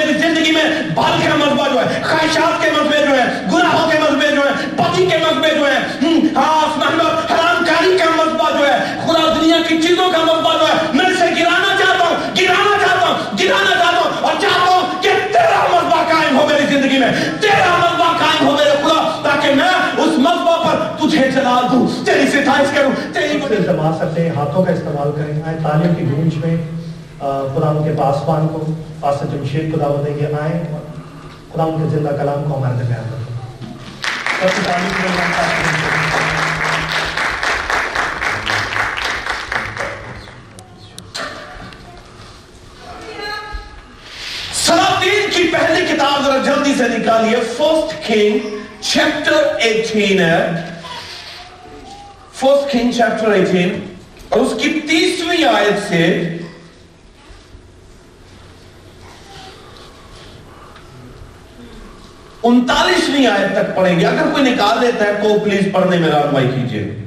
میری زندگی میں بال کا مذبح جو ہے خواہشات کے مذبے جو ہے گناہوں کے مذبے جو ہے پتی کے مذبے جو ہے۔ آسمان میں حرام کاری کا مذبح جو ہے۔ خدا دنیا کی چیزوں کا مذبح جو ہے۔ میں اسے گرانا چاہتا ہوں گرانا چاہتا ہوں گرانا چاہتا ہوں اور چاہتا ہوں کہ تیرا مذبح قائم ہو میری زندگی میں۔ تیرا مذبح قائم ہو میرے خدا تاکہ میں اس مذبح پر تجھے جلال دوں۔ تیری ستائش کروں تیری التماس اپنے ہاتھوں کا استعمال کریں۔ آئیں تالیوں کی گونج میں خدا ان کے پاسبان کو، پاس جمشید کو دعوت دیں گے آئیں خدا ان کے زندہ کلام کو ہمارے درمیان رکھیں سلاطین کی پہلی کتاب ذرا جلدی سے نکالیے۔ فرسٹ کنگ چیپٹر ایٹین ہے۔ فرسٹ کنگ چیپٹر ایٹین اور اس کی تیسویں آیت سے انتالیسویں آیت تک پڑھیں گے۔ اگر کوئی نکال دیتا ہے تو پلیز پڑھنے میں رہنمائی کیجیے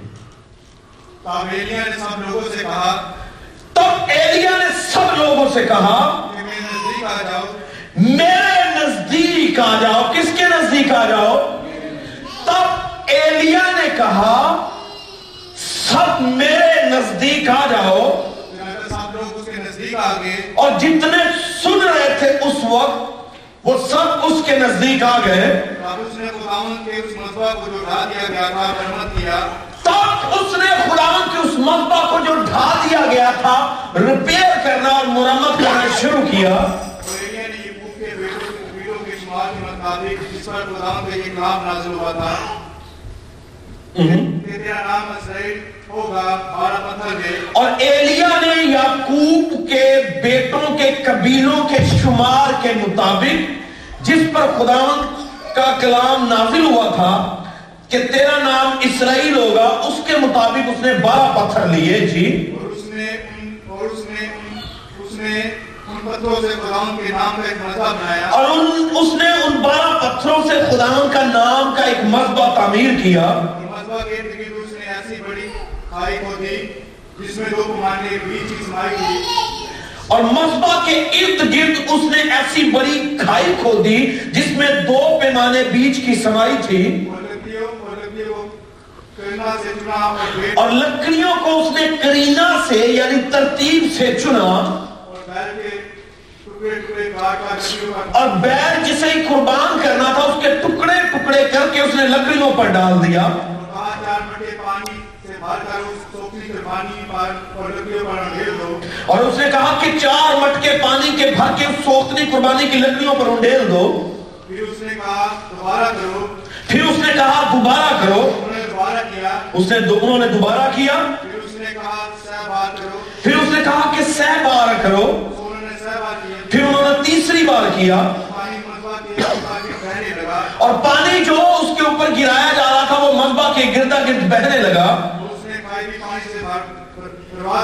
نے سب لوگوں سے کہا تب ایلیا نے سب لوگوں سے کہا کہ میرے نزدیک آ جاؤ میرے نزدیک آ جاؤ۔ کس کے نزدیک آ جاؤ؟ تب ایلیا نے کہا سب میرے نزدیک آ جاؤ۔ اور جتنے سن رہے تھے اس وقت وہ سب اس کے نزدیک آ گئے۔ اس نے خداون کے اس مذبح کو جو ڈھا دیا گیا تھا مرمت کیا۔ تب اس نے خداون کے اس مذبح کو جو ڈھا دیا گیا تھا ریپیئر کرنا اور مرمت کرنا شروع کیا۔ کے مطابق جس پر خداون کا ایک نام نازل ہوا تھا کہ تیرا نام اسرائیل ہوگا بارہ پتھر ہے اور ایلیا نے یعقوب کے بیٹوں کے قبیلوں کے شمار کے مطابق جس پر خداون کا کلام نازل ہوا تھا کہ تیرا نام اسرائیل ہوگا اس کے مطابق اس نے بارہ پتھر لیے۔ جی۔ اور اس نے ان اور اس نے اس نے ان پتھروں سے خداون کے نام کا ایک مذہب بنایا۔ اور ان اس نے ان بارہ پتھروں سے خداون کا نام کا ایک مذبح تعمیر کیا۔ اور مذہب کے ارد گرد اس نے ایسی بڑی کھائی کو دی جس میں دو کمانے کے بیچ کی سمائی تھی اور مذبح کے ارد گرد اس نے ایسی بڑی کھائی کھود دی جس میں دو پیمانے بیچ کی سمائی تھی۔ اور لکڑیوں اور کو اور اور اس نے کرینا سے یعنی ترتیب سے چنا۔ اور بیل اور بیل جسے ہی قربان کرنا تھا اس کے ٹکڑے ٹکڑے کر کے اس نے لکڑیوں پر ڈال دیا اور کہا چار مٹے پانی سے بھر کر اس سوکھی قربانی پر اور اس نے کہا کہ چار مٹکے پانی کے بھر کے سوختنی قربانی کی لکڑیوں پر انڈیل دو۔ پھر اس نے کہا دوبارہ کرو. پھر اس نے کہا دوبارہ کرو. انہوں نے دوبارہ کیا۔ اس نے انہوں نے دوبارہ کیا۔ پھر اس نے کہا سہ بار کرو. پھر اس نے کہا کہ سہ بار کرو۔ پھر انہوں نے تیسری بار کیا۔ اور پانی جو اس کے اوپر گرایا جا رہا تھا وہ مذبح کے گردا گرد بہنے لگا اور اس نے کھائی بھی پانی سے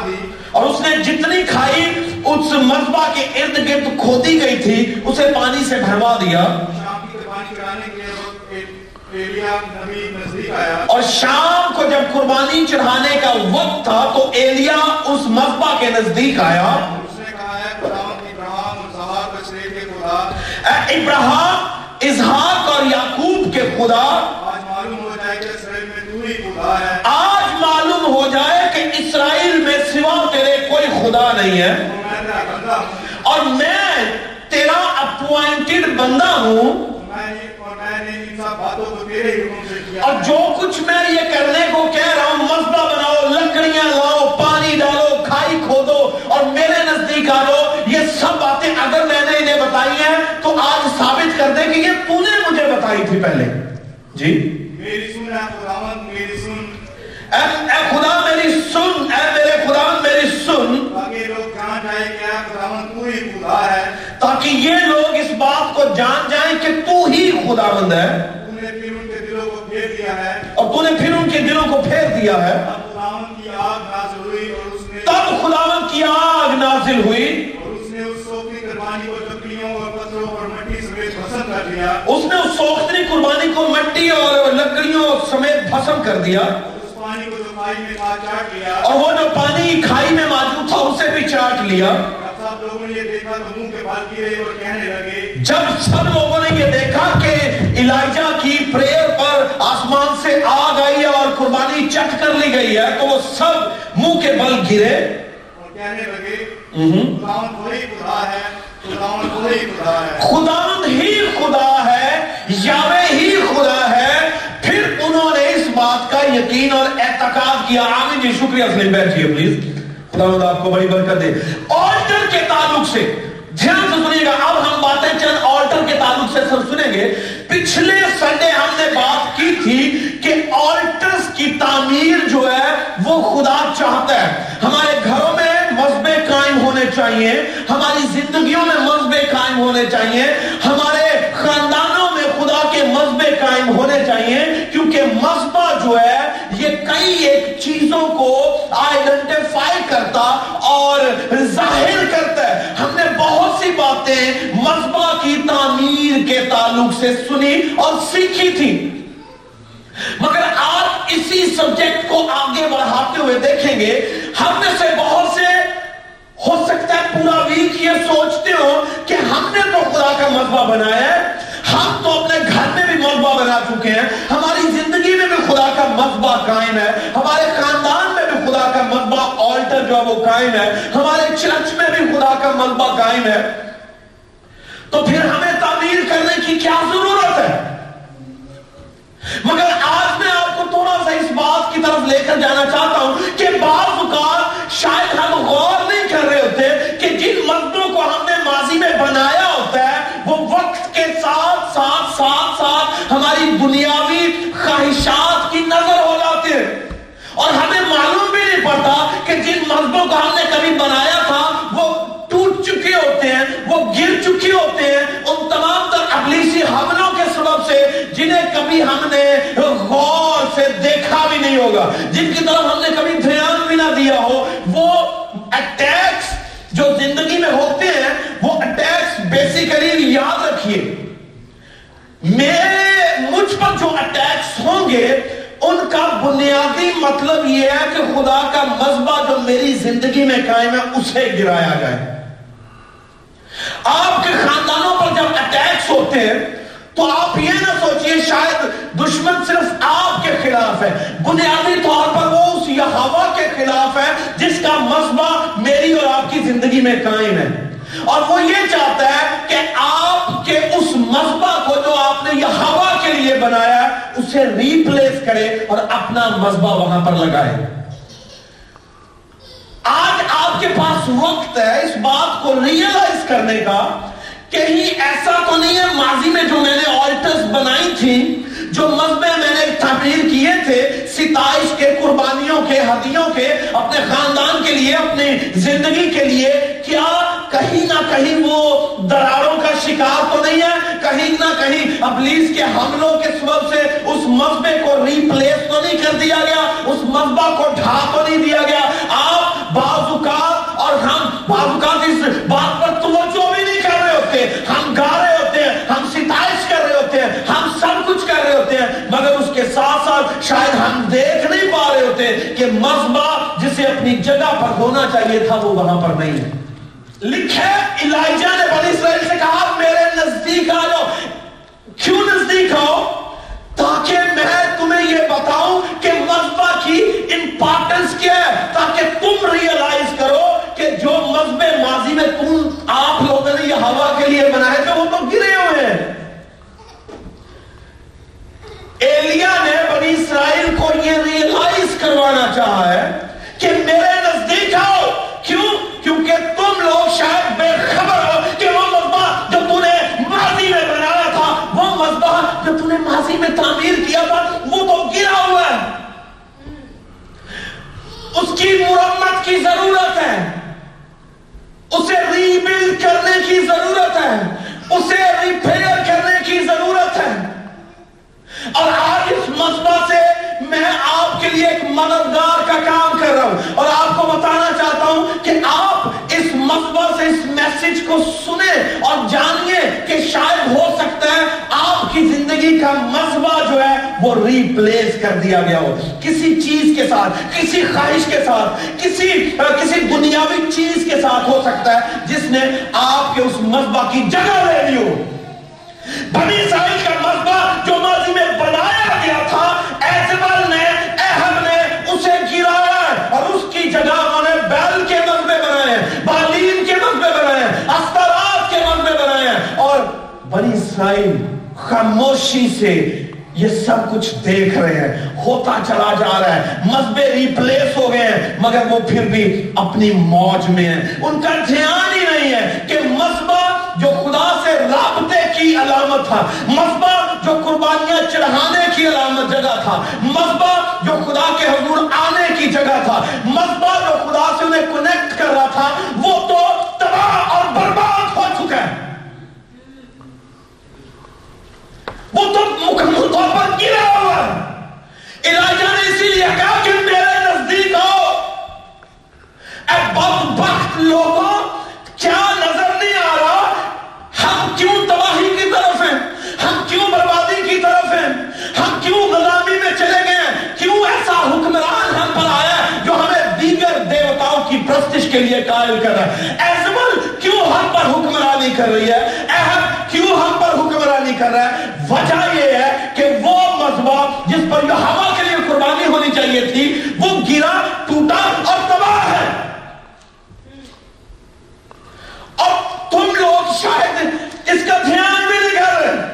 دی۔ اور اس نے جتنی کھائی اس مذبح کے ارد گرد کھودی گئی تھی اسے پانی سے بھروا دیا۔ شام کی قربانی کرانے کے وقت ایک ایلیا نبی نزدیک آیا۔ اور شام کو جب قربانی چڑھانے کا وقت تھا تو ایلیا اس مذبح کے نزدیک آیا۔ اور اس نے کہا ہے خداوند ابراہیم اور زہار بشرے کے خدا۔ اے ابراہم اظہاق اور یعقوب کے خدا آج معلوم ہو جائے کہ خدا ہے۔ آج معلوم ہو جائے کہ اسرائیل میں سوا تیرے کوئی خدا نہیں ہے۔ اور میں تیرا اپوائنٹڈ بندہ ہوں۔ اور جو کچھ میں یہ کرنے کو کہہ رہا ہوں مذبح بناؤ لکڑیاں لاؤ پانی ڈالو کھائی کھودو اور میرے نزدیک آ لو یہ سب باتیں اگر میں نے انہیں بتائی ہیں تو آج ثابت کر دے کہ یہ تو نے مجھے بتائی تھی پہلے۔ جی؟ میری سن ہے خداوند میری سن۔ اے اے خدا میری سن اے میرے خدا میری سن۔ تاکہ لوگ جان جائیں کہ اے خداوند تو ہی خدا ہے۔ تاکہ یہ لوگ اس بات کو جان جائیں کہ تو ہی خدا بند ہے۔ تو نے پھر ان کے دلوں کو پھیر دیا ہے۔ اور تو نے پھر ان کے دلوں کو پھیر دیا ہے۔ اب خداوند کی آگ نازل ہوئی اور اس نے تب خداون کی آگ نازل ہوئی۔ اور اس نے اس سوکھی قربانی کو لکڑیوں اور پتھروں اور مٹی سمیت پسند کر دیا۔ اس نے اس سوختری قربانی کو مٹی اور لکڑیوں سمیت بھسم کر دیا۔ اور وہ جو پانی کھائی میں موجود تھا اسے بھی چاٹ لیا۔ جب سب لوگوں نے یہ دیکھا کہ الائجہ کی پریئر پر آسمان سے آگ آئی ہے اور قربانی چٹ کر لی گئی ہے تو وہ سب منہ کے بل گرے۔ اور کہنے لگے کون کوئی خدا ہے۔ خدا ہی خدا ہے، یاوے ہی خدا ہے۔ پھر انہوں نے اس بات کا یقین اور اعتقاد کیا۔ آمین جی شکریہ سلیم بیٹھیے پلیز خدا خدا آپ کو بڑی برکت دے۔ آلٹر کے تعلق سے دھیان سے سنیے گا۔ اب ہم باتیں چند آلٹر کے تعلق سے سب سنیں گے۔ پچھلے سنڈے ہم نے بات کی تھی کہ آلٹرز کی تعمیر چاہیے، ہمارے خاندانوں میں خدا کے مذبے قائم ہونے چاہیے، کیونکہ مذبع جو ہے، یہ کئی ایک چیزوں کو آئیڈنٹیفائی کرتا اور ظاہر کرتا ہے۔ ہم نے بہت سی باتیں مذبع کی تعمیر کے تعلق سے سنی اور سیکھی تھی۔ مگر آپ اسی سبجیکٹ کو آگے بڑھاتے ہوئے دیکھیں گے، ہم نے سے پورا ویک یہ سوچتے ہو کہ ہم نے تو خدا کا مذبح بنایا ہے؟ ہم تو اپنے گھر میں بھی مذبح بنا چکے ہیں۔ ہماری زندگی میں بھی خدا کا مذبح قائم ہے۔ ہمارے خاندان میں بھی خدا کا مذبح آلٹر جو ہے وہ قائم ہے۔ ہمارے چرچ میں بھی خدا کا مذبح قائم ہے۔ تو پھر ہمیں تعمیر کرنے کی کیا ضرورت ہے؟ مگر آج تھوڑا سا اس بات کی طرف لے کر جانا چاہتا ہوں کہ بعض اوقات شاید ہم غور نہیں کر رہے ہوتے کہ جن مردوں کو ہم نے ماضی میں بنایا ہوتا ہے، وہ وقت کے ساتھ ساتھ ساتھ ساتھ ہماری دنیاوی خواہشات کی نظر ہو جاتے ہیں۔ اور ہمیں معلوم بھی نہیں پڑتا کہ جن مردوں کو ہم نے کبھی بنایا تھا، وہ ٹوٹ چکے ہوتے ہیں، وہ گر چکے ہوتے ہیں۔ ان تمام تر ابلیسی حملوں سبب سے جنہیں کبھی ہم نے غور سے دیکھا بھی نہیں ہوگا۔ جن کی طرف ہم نے کبھی دھیان بھی نہ دیا ہو، وہ اٹیکس جو زندگی میں ہوتے ہیں، وہ اٹیکس بیسیکلی یاد رکھیے۔ میرے مجھ پر جو اٹیکس ہوں گے، ان کا بنیادی مطلب یہ ہے کہ خدا کا مذبہ جو میری زندگی میں قائم ہے، اسے گرایا جائے۔ آپ کے خاندانوں پر جب اٹیکس ہوتے ہیں تو آپ یہ نہ سوچئے شاید دشمن صرف آپ کے خلاف ہے۔ بنیادی طور پر وہ اس یہوا کے خلاف ہے جس کا مذبع میری اور آپ کی زندگی میں قائم ہے۔ اور وہ یہ چاہتا ہے کہ آپ کے اس مذبع کو جو آپ نے یہ کے لیے بنایا ہے، اسے ریپلیس کرے اور اپنا مذبع وہاں پر لگائے۔ آج آپ کے پاس وقت ہے اس بات کو ریئلائز کرنے کا۔ کہیں ایسا تو نہیں ہے، ماضی میں جو میں نے آلٹرز بنائی تھی، جو مذہبے میں نے تعمیر کیے تھے، ستائش کے، قربانیوں کے، ہدیوں کے، اپنے خاندان کے لیے اپنے زندگی کے لیے، کیا کہیں نہ کہیں وہ دراروں کا شکار تو نہیں ہے؟ کہیں نہ کہیں ابلیس کے حملوں کے سبب سے اس مذہبے کو ریپلیس تو نہیں کر دیا گیا، اس مذہبہ کو ڈھا تو نہیں دیا گیا۔ آپ بعض اوقات اور ہم بعض اوقات اس بات ہوتے ہیں، ہم گا رہے ہوتے ہیں، ہم ستائش کر رہے ہوتے ہیں، ہم سب کچھ کر رہے ہوتے ہیں، مگر اس کے ساتھ ساتھ شاید ہم دیکھ نہیں پا رہے ہوتے کہ مذبح جسے اپنی جگہ پر ہونا چاہیے تھا، وہ وہاں پر نہیں ہے۔ لکھے الائجہ نے بنی اسرائیل سے کہا، میرے نزدیک آ جاؤ۔ کیوں نزدیک آؤ تاکہ میں تمہیں یہ بتاؤں کہ مذبح کی امپارٹنس کیا ہے، تاکہ تم ریئلائز کرو کہ جو مذہب ماضی میں تم آپ ایلیا نے بنی اسرائیل کو یہ ریئلائز کروانا چاہا ہے کہ میرے نزدیک آؤ کیوں؟ کیونکہ تم لوگ شاید بے خبر ہو کہ وہ مذبح جو تُو نے ماضی میں بنایا تھا، وہ مذبح جو تُو نے ماضی میں تعمیر کیا تھا، وہ تو گرا ہوا ہے۔ اس کی مرمت کی ضرورت ہے۔ اسے ریبل کرنے کی ضرورت ہے۔ اسے ریفیئر کرنے کی ضرورت ہے۔ اور آج اس مسئلہ سے میں آپ کے لیے ایک مددگار کا کام کر رہا ہوں اور آپ کو بتانا چاہتا ہوں کہ آپ اس مسئلہ سے اس میسج کو سنیں اور جانیے کہ شاید ہو سکتا ہے آپ کی زندگی کا مذبع جو ہے وہ ریپلیس کر دیا گیا ہو۔ کسی چیز کے ساتھ، کسی خواہش کے ساتھ، کسی کسی دنیاوی چیز کے ساتھ ہو سکتا ہے جس نے آپ کے اس مذبع کی جگہ لے لی ہو۔ بنی سائل کا مذبع جو ماضی میں بنایا گیا تھا ایزبل نے اہم نے، اسے گرایا اور اس کی جگہ انہوں نے بیل کے مذبے بنائے ہیں بالین کے مذبے بنائے ہیں استرات کے مذبے بنائے ہیں اور بنی اسرائیل خاموشی سے یہ سب کچھ دیکھ رہے ہیں، ہوتا چلا جا رہا ہے مذبے ریپلیس ہو گئے ہیں، مگر وہ پھر بھی اپنی موج میں ہیں۔ ان کا دھیان تھا۔ مذبہ جو قربانیاں چڑھانے کی علامت جگہ تھا۔ مذبہ جو خدا کے حضور آنے کی جگہ تھا۔ مذبہ جو خدا سے انہیں کنیکٹ کر رہا تھا، وہ تو تباہ اور برباد ہو چکا ہے۔ وہ تو مکمل طور پر گرا ہوا ہے۔ الہیہ نے اسی لیے کہا کہ میرے نزدیک آؤ۔ اے بدبخت لوگوں کیا نظر نہیں آ رہا ہم کیوں تباہی کی طرف ہیں ہم کیوں بربادی کی طرف ہیں ہم کیوں غلامی میں چلے گئے ہیں کیوں ایسا حکمران ہم پر آیا ہے جو ہمیں دیگر دیوتاؤں کی پرستش کے لیے قائل کر رہا ہے۔ ایزمل کیوں ہم پر حکمرانی کر رہی ہے؟ اہم کیوں ہم پر حکمرانی کر رہا ہے؟ وجہ یہ ہے کہ وہ مذبح جس پر یہ ہوا کے لیے قربانی ہونی چاہیے تھی، وہ گرا، ٹوٹا اور تباہ ہے۔ اور تم لوگ شاید اس کا دھیان بھی نہیں کر رہے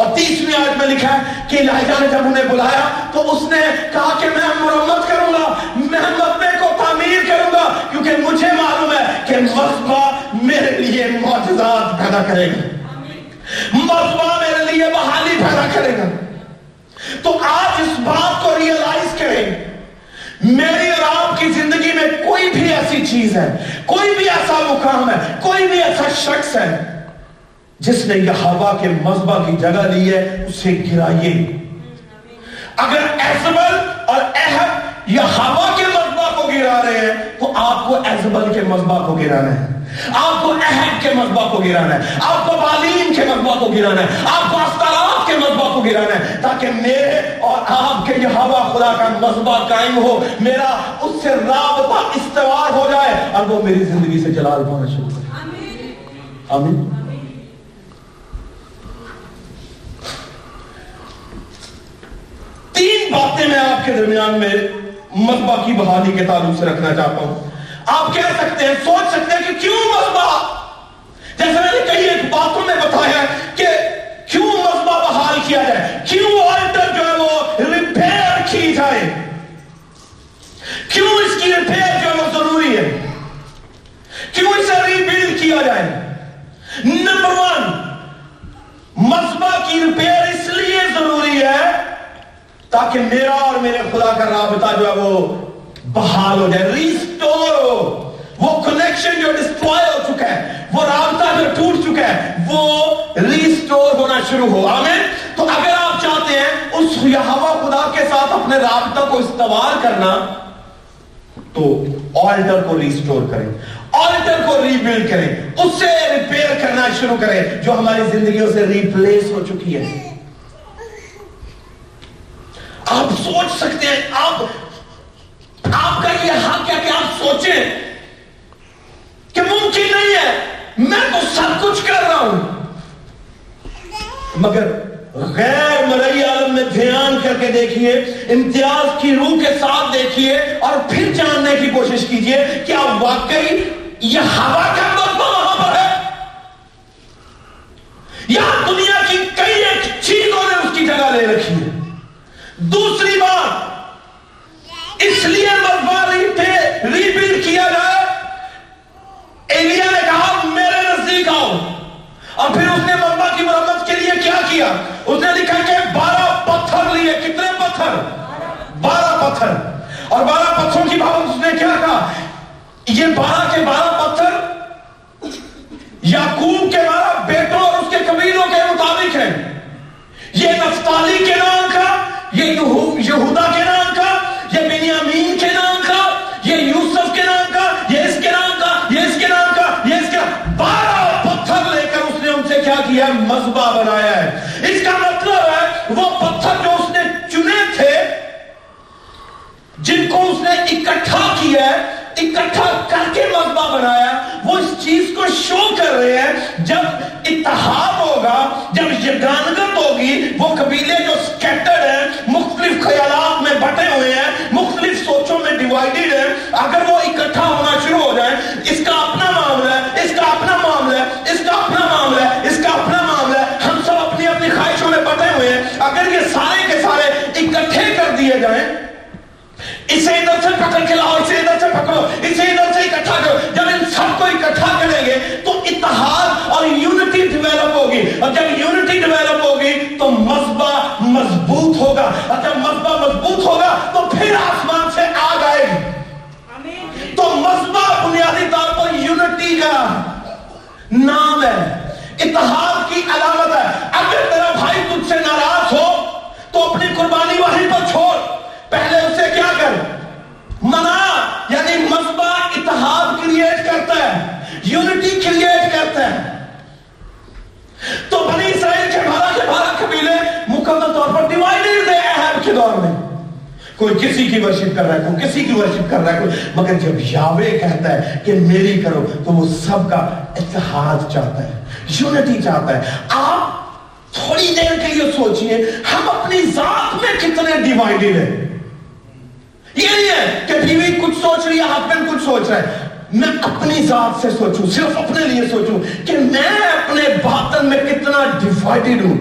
اور تیسویں آیت میں لکھا ہے کہ الہیہ نے جب انہیں بلایا تو اس نے کہا کہ میں مرمت کروں گا، میں مذبے کو تعمیر کروں گا، کیونکہ مجھے معلوم ہے کہ مذبح میرے لیے معجزات پیدا کرے گا۔ مذبح میرے لیے بحالی پیدا کرے گا۔ تو آج اس بات کو ریئلائز کریں، میری اور آپ کی زندگی میں کوئی بھی ایسی چیز ہے، کوئی بھی ایسا مقام ہے، کوئی بھی ایسا شخص ہے جس نے یہ ہوا کے مذبح کی جگہ لی ہے، اسے گرائیے۔ اگر ایزبل اور اہب یہ ہوا کے مذبح کو گرا رہے ہیں، تو آپ کو ایزبل کے مذبح کو گرانا ہے۔ آپ کو اہب کے مذبح کو گرانا ہے۔ آپ کو بالین کے مذبح کو گرانا ہے۔ آپ کو استرات کے مذبح کو گرانا ہے۔ تاکہ میرے اور آپ کے یہ ہوا خدا کا مذبح قائم ہو، میرا اس سے رابطہ استوار ہو جائے اور وہ میری زندگی سے جلال پانا شروع کرے۔ آمین۔ تین باتیں میں آپ کے درمیان میں مذبح کی بحالی کے تعلق سے رکھنا چاہتا ہوں۔ آپ کہہ سکتے ہیں، سوچ سکتے ہیں کہ کیوں مذبح جیسے میں نے کئی ایک باتوں میں بتایا کہ کیوں مذبح بحال کیا جائے؟ کیوں آلٹر جو ہے وہ ریپیئر کی جائے؟ کیوں اس کی ریپیئر جو ہے وہ ضروری ہے؟ کیوں اسے ریبلڈ کیا جائے؟ نمبر ون مذبح کی ریپیئر اس لیے ضروری ہے تاکہ میرا اور میرے خدا کا رابطہ جو ہے وہ بحال ہو جائے ریسٹور ہو۔ وہ کنیکشن جو ڈسٹروائے ہو چکا ہے، وہ رابطہ جو ٹوٹ چکا ہے، وہ ریسٹور ہونا شروع ہو۔ آمین؟ تو اگر آپ چاہتے ہیں اس ہوا خدا کے ساتھ اپنے رابطہ کو استوار کرنا، تو آلٹر کو ریسٹور کریں۔ آلٹر کو ریبلڈ کریں۔ اس سے ریپیئر کرنا شروع کریں، جو ہماری زندگیوں سے ریپلیس ہو چکی ہے۔ آپ سوچ سکتے ہیں، آپ آپ کا یہ حق ہے کہ آپ سوچیں کہ ممکن نہیں ہے، میں تو سب کچھ کر رہا ہوں۔ مگر غیر مرئی عالم میں دھیان کر کے دیکھیے، امتیاز کی روح کے ساتھ دیکھیے اور پھر جاننے کی کوشش کیجیے کیا واقعی یہ ہوا کا مطلب وہاں پر ہے۔ یا دنیا کی کئی ایک چیزوں نے اس کی جگہ لے رکھی ہے دوسری بات اس لیے مرباری پہ ریبلڈ کیا جائے ایلیا نے کہا میرے نزدیک آؤ اور پھر اس نے مربع کی مرمت کے لیے کیا کیا اس نے لکھا کہ بارہ پتھر لیے کتنے پتھر بارہ پتھر اور بارہ پتھروں کی بابت اس نے کیا کہا؟ یہ بارہ کے بارہ پتھر یعقوب کے بارہ بیٹوں اور اس کے قبیلوں کے مطابق ہیں۔ یہ نفتالی کے نام کا، یہ یہودا کے نام کا، یہ بنیامین کے نام کا، یہ یوسف کے نام کا، یہ اس کے نام کا، یہ اس کے نام کا، یہ اس کے نام بارہ کیا؟ مذبح بنایا ہے۔ اس کا کو اس نے اکٹھا کیا ہے، اکٹھا کر کے مذبح بنایا وہ اس چیز کو شو کر رہے ہیں۔ جب اتحاد ہوگا، جب یگانگت ہوگی، وہ قبیلے جو سکیٹرڈ ہیں، مختلف خیالات میں بٹے ہوئے ہیں، مختلف سوچوں میں ڈیوائیڈڈ ہیں، اگر وہ اکٹھا ہونا شروع ہو جائیں اس کا اپنا معاملہ ہے، اس کا اپنا معاملہ ہے، اس کا اپنا معاملہ ہے، اس کا اپنا معاملہ ہے۔ ہم سب اپنی اپنی خواہشوں میں بٹے ہوئے ہیں۔ اگر یہ سارے کے سارے اکٹھے کر دیے جائیں اسے ادھر سے پکڑ کے لاؤ اسے ادھر سے پکڑو اسے ادھر سے اکٹھا کرو۔ جب ان سب کو اکٹھا کریں گے تو اتحاد اور یونٹی ڈیویلپ ہوگی۔ اور جب یونٹی ڈیویلپ ہوگی تو مذبح مضبوط ہوگا۔ اور جب مذبح مضبوط ہوگا تو پھر آسمان سے آگ آئے گی۔ تو مذبح بنیادی طور پر یونٹی کا نام ہے۔ اتحاد کی علامت ہے۔ اگر تیرا بھائی تجھ سے ناراض ہو تو اپنی قربانی وہیں پر چھوڑ پہلے اسے کیا کر منا یعنی مذبح اتحاد کریٹ کرتا ہے یونٹی کریٹ کرتا ہے تو بنی اسرائیل کے بارہ کے بارہ قبیلے مکمل طور پر ڈیوائڈیڈ تھے احب کے دور میں۔ کوئی کسی کی ورشپ کر رہا ہے، کوئی کسی کی ورشپ کر رہا ہے، کوئی مگر جب یاوے کہتا ہے کہ میری کرو، تو وہ سب کا اتحاد چاہتا ہے یونٹی چاہتا ہے۔ آپ تھوڑی دیر کے لیے سوچئے، ہم اپنی ذات میں کتنے ڈیوائڈیڈ ہیں؟ یہ نہیں ہے کہ بیوی کچھ سوچ رہی ہے، ہسبینڈ کچھ سوچ رہا ہے۔ میں اپنی ذات سے سوچوں، صرف اپنے لیے سوچوں کہ میں اپنے باطن میں کتنا ڈیوائڈیڈ ہوں۔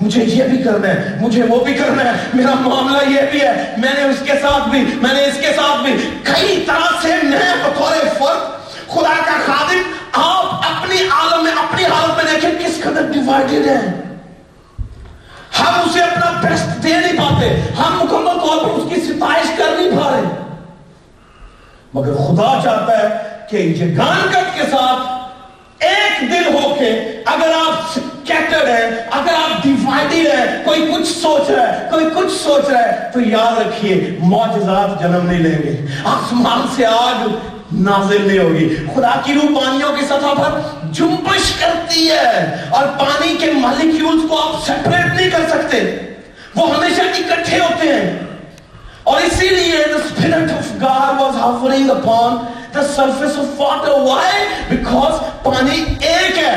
مجھے یہ بھی کرنا ہے، مجھے وہ بھی کرنا ہے۔ میرا معاملہ یہ بھی ہے، میں نے اس کے ساتھ بھی، میں نے اس کے ساتھ بھی۔ کئی طرح سے میں بطور فرد، خدا کا خادم آپ اپنی عالم میں، اپنی حالت میں دیکھیں کس قدر ڈیوائڈیڈ ہیں۔ ہم اسے اپنا بیسٹ دے نہیں پاتے، ہم مکمل طور پر اس کی ستائش کر نہیں پا رہے۔ مگر خدا چاہتا ہے کہ یہ گانکت کے ساتھ ایک دل ہو کے اگر آپ سکیٹرڈ ہیں، اگر آپ ڈیوائڈیڈ ہیں، کوئی کچھ سوچ رہا ہے، کوئی کچھ سوچ رہا ہے، تو یاد رکھیے، معجزات جنم نہیں لیں گے۔ آسمان سے آگ نازل نہیں ہوگی۔ خدا کی روح پانیوں کی سطح پر جنبش کرتی ہے اور پانی کے مالیکیولز کو آپ سیپریٹ نہیں کر سکتے۔ وہ ہمیشہ اکٹھے ہوتے ہیں۔ اور اسی لیے the spirit of God was hovering upon the surface of water. Why? Because پانی ایک ہے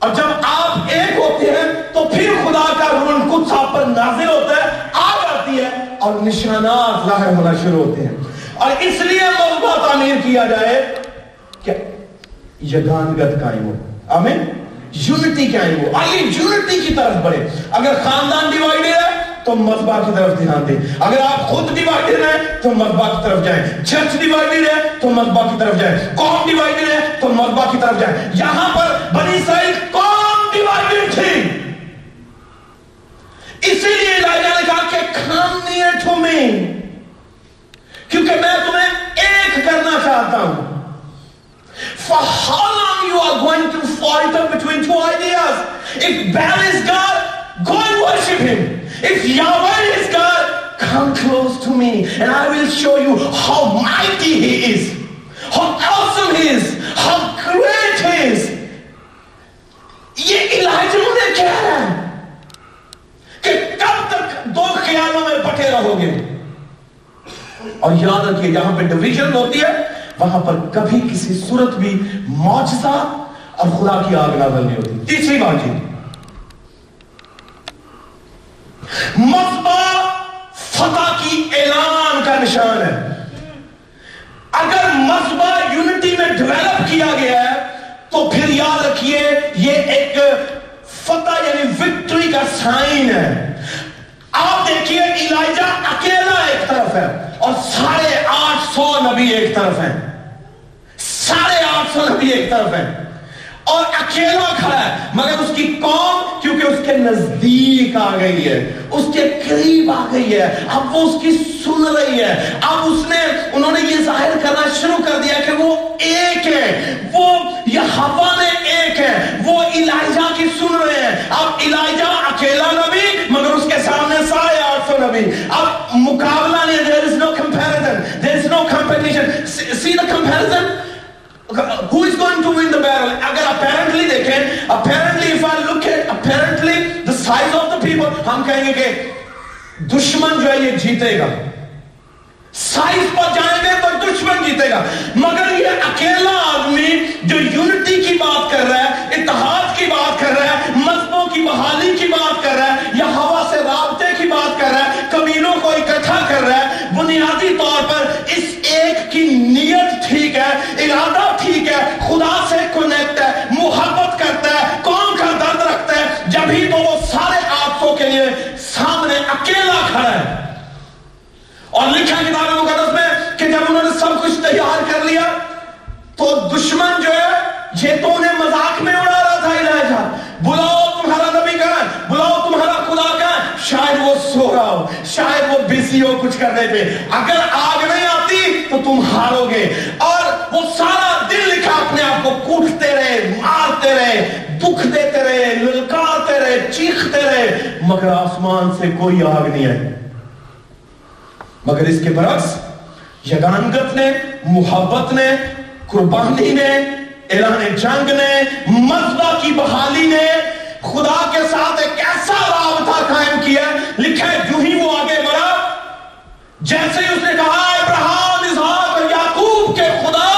اور جب آپ ایک ہوتے ہیں تو پھر خدا کا روح کچھ آپ پر نازل ہوتا ہے آگ آتی ہے اور نشانات ظاہر ہونا شروع ہوتے ہیں اور اس لیے مذبح تعمیر کیا جائے کہ یگانگت قائم ہو آمین یونٹی قائم ہو آئیے یونٹی کی طرف بڑھے اگر خاندان ڈیوائڈیڈ ہے تو مذبح کی طرف دھیان دیں۔ اگر آپ خود ڈیوائڈیڈ ہیں تو مذبح کی طرف جائیں۔ چرچ ڈیوائڈیڈ ہے تو مذبح کی طرف جائیں۔ قوم ڈیوائڈیڈ ہے تو مذبح کی طرف جائیں۔ یہاں پر بنی اسرائیل قوم ڈیوائڈیڈ تھی۔ اسی لیے الہیہ نے کہا کہ come near to me کیونکہ میں تمہیں ایک کرنا چاہتا ہوں۔ For how long you are going to falter between two ideas? If Baal is God, If Yahweh is God, come close to me and I will show you how mighty he is, how awesome he is, how great he is. یہ الہجہ نے کہہ رہا ہے کہ کب تک دو خیالوں میں بٹے رہو گے اور یاد رکھیے جہاں پہ ڈویژن ہوتی ہے وہاں پر کبھی کسی صورت بھی معجزہ اور خدا کی آگ نازل نہیں ہوتی۔ تیسری بات جی مذبح فتح کی اعلان کا نشان ہے۔ اگر مذبح یونٹی میں ڈیولپ کیا گیا ہے، تو پھر یاد رکھیے، یہ ایک فتح یعنی وکٹری کا سائن ہے۔ آپ دیکھیے الائجہ اکیلا ایک طرف ہے اور ساڑھے آٹھ سو نبی ایک طرف ہیں۔ ساڑھے آٹھ سو نبی ایک طرف ہیں۔ اور اکیلا کھڑا ہے۔ مگر اس کی قوم کیونکہ اس کے نزدیک آ گئی ہے، اس کے قریب آ گئی ہے، اب وہ اس کی سن رہی ہے۔ اب اس نے، انہوں نے یہ ظاہر کرنا شروع کر دیا کہ وہ ایک ہے۔ وہ یہاں نے ایک ہے۔ وہ الائجہ کی سن رہے ہیں۔ اب الائجہ اکیلا نبی، مگر اس کے سامنے ساڑھے آٹھ سو نبی۔ اب مقابلہ نہیں، there is no comparison there is no competition see the comparison who is going to win the battle? اگر apparently دیکھیں apparently if I look at apparently the size of the people ہم کہیں گے کہ دشمن جو ہے یہ جیتے گا سائز پر جائیں گے تو دشمن جیتے گا مگر یہ اکیلا آدمی جو یونٹی کی بات کر رہا ہے اتحاد کی بات کر رہا ہے مذہبوں کی بحالی کی بات کر رہا ہے یا ہوا سے رابطے کی بات کر رہا ہے قبیلوں کو اکٹھا کر رہا ہے بنیادی طور پر اس کی نیت ٹھیک ہے، ارادہ ٹھیک ہے، خدا سے کنیکٹ ہے، محبت کرتا ہے کون کا درد رکھتا ہے، جب ہی تو وہ سارے آپسوں کے لیے سامنے اکیلا کھڑا ہے۔ اور لکھا کتاب مقدس میں کہ جب انہوں نے سب کچھ تیار کر لیا، تو دشمن جو ہے یہ تو انہیں مذاق میں اڑا رہا تھا الہجہ بلاؤ تمہارا نبی کہاں ہے بلاؤ تمہارا خدا کہاں ہے شاید وہ سو رہا ہو شاید وہ بزی ہو کچھ کرنے پہ۔ اگر آگ نہیں آتی تو تم ہارو گے۔ اور وہ سارا دن لکھا اپنے آپ کو، کوٹتے رہے، مارتے رہے دکھ دیتے رہے، للکارتے رہے، چیختے رہے۔ مگر آسمان سے کوئی آگ نہیں آئی۔ مگر اس کے برعکس، یگانگت نے، محبت نے، قربانی نے، اعلان جنگ نے، مذبح کی بحالی نے خدا کے ساتھ ایک ایسا رابطہ قائم کیا، لکھا ہے جو ہی وہ آگے بڑھا۔ جیسے ہی اس نے کہا، ابراہم، اسحاق اور یعقوب کے خدا،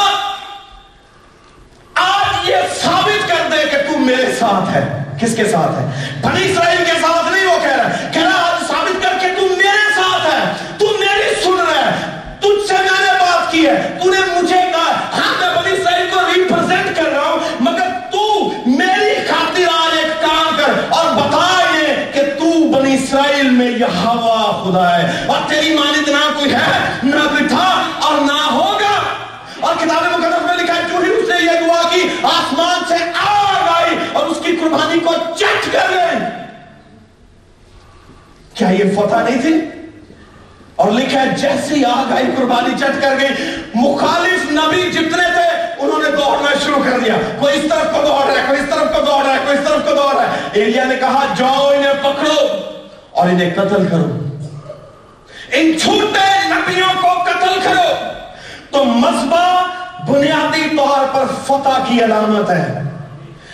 آج یہ ثابت کر دے کہ تم میرے ساتھ ہے۔ کس کے ساتھ ہے؟ بنی اسرائیل کے ساتھ نہیں، وہ کہہ رہا ہے کہہ رہا آج ثابت کر کے تم میرے ساتھ ہے تم میری سن رہا ہے تجھ سے میں نے بات کی ہے تو نے مجھے کہا ہاں میں بنی اسرائیل کو ریپرزینٹ کر رہا ہوں مگر تو میری خاطر آج ایک کام کر اور بتا یہ کہ تو بنی اسرائیل میں یہ ہوا خدا ہے۔ اور تیری مانند نہ کوئی ہے؟ نہ کوئی تھا اور نہ ہوگا۔ اور کتاب مقدس میں لکھا ہے جو ہی اس نے یہ دعا کی، آسمان سے آگ آئی اور اس کی قربانی کو چٹ کر گئے کیا یہ فتح نہیں تھی؟ اور لکھا ہے، جیسی آگ آئی، قربانی چٹ کر گئی۔ مخالف نبی جتنے تھے، انہوں نے دوڑنا شروع کر دیا۔ کوئی اس طرف کو دوڑ رہا ہے، کوئی اس طرف کو دوڑ رہا ہے، کوئی اس طرف کو دوڑ رہا ہے۔ ایلیا نے کہا، جاؤ انہیں پکڑو۔ اور انہیں قتل کرو۔ ان چھوٹے نبیوں کو قتل کرو۔ تو مذبح بنیادی طور پر فتح کی علامت ہے۔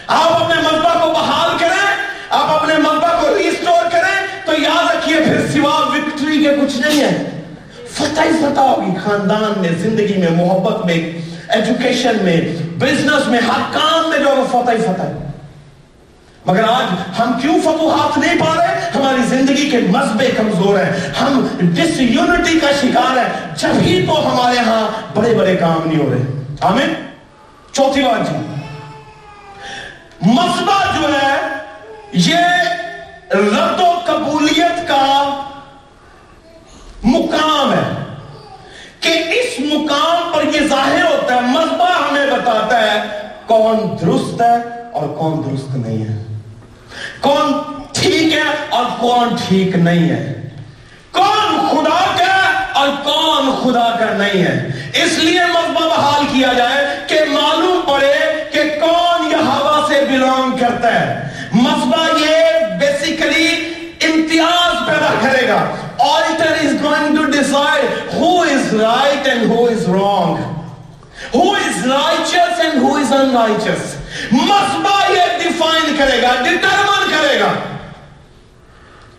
آپ اپنے مذبح کو بحال کریں، آپ اپنے مذبح کو ریسٹور کریں، تو یاد رکھیے پھر سوا وکٹری کے کچھ نہیں ہے۔ فتح ہی فتح ہوگی۔ خاندان میں، زندگی میں، محبت میں ایجوکیشن میں بزنس میں، ہر کام میں جو فتح ہی فتح ہے۔ مگر آج ہم کیوں فتوحات نہیں پا رہے؟ ہماری زندگی کے مذہبے کمزور ہیں۔ ہم ڈس یونٹی کا شکار ہیں۔ جب ہی تو ہمارے ہاں بڑے بڑے کام نہیں ہو رہے۔ آمین؟ چوتھی بات جی۔ مذہبہ جو ہے، یہ رد و قبولیت کا مقام ہے کہ اس مقام پر یہ ظاہر ہوتا ہے مذہبہ ہمیں بتاتا ہے کون درست ہے اور کون درست نہیں ہے۔ کون ٹھیک ہے اور کون ٹھیک نہیں ہے؟ کون خدا کا اور کون خدا کا نہیں ہے؟ اس لیے مذہبہ بحال کیا جائے کہ معلوم پڑے کہ کون یہ ہوا سے بلونگ کرتا ہے۔ مذہبہ یہ بیسیکلی امتیاز پیدا کرے گا۔ Altar is going to decide who is right and who is wrong who is righteous and who is unrighteous مذہبہ یہ ڈیفائن کرے گا۔ ڈٹرمن کرے گا۔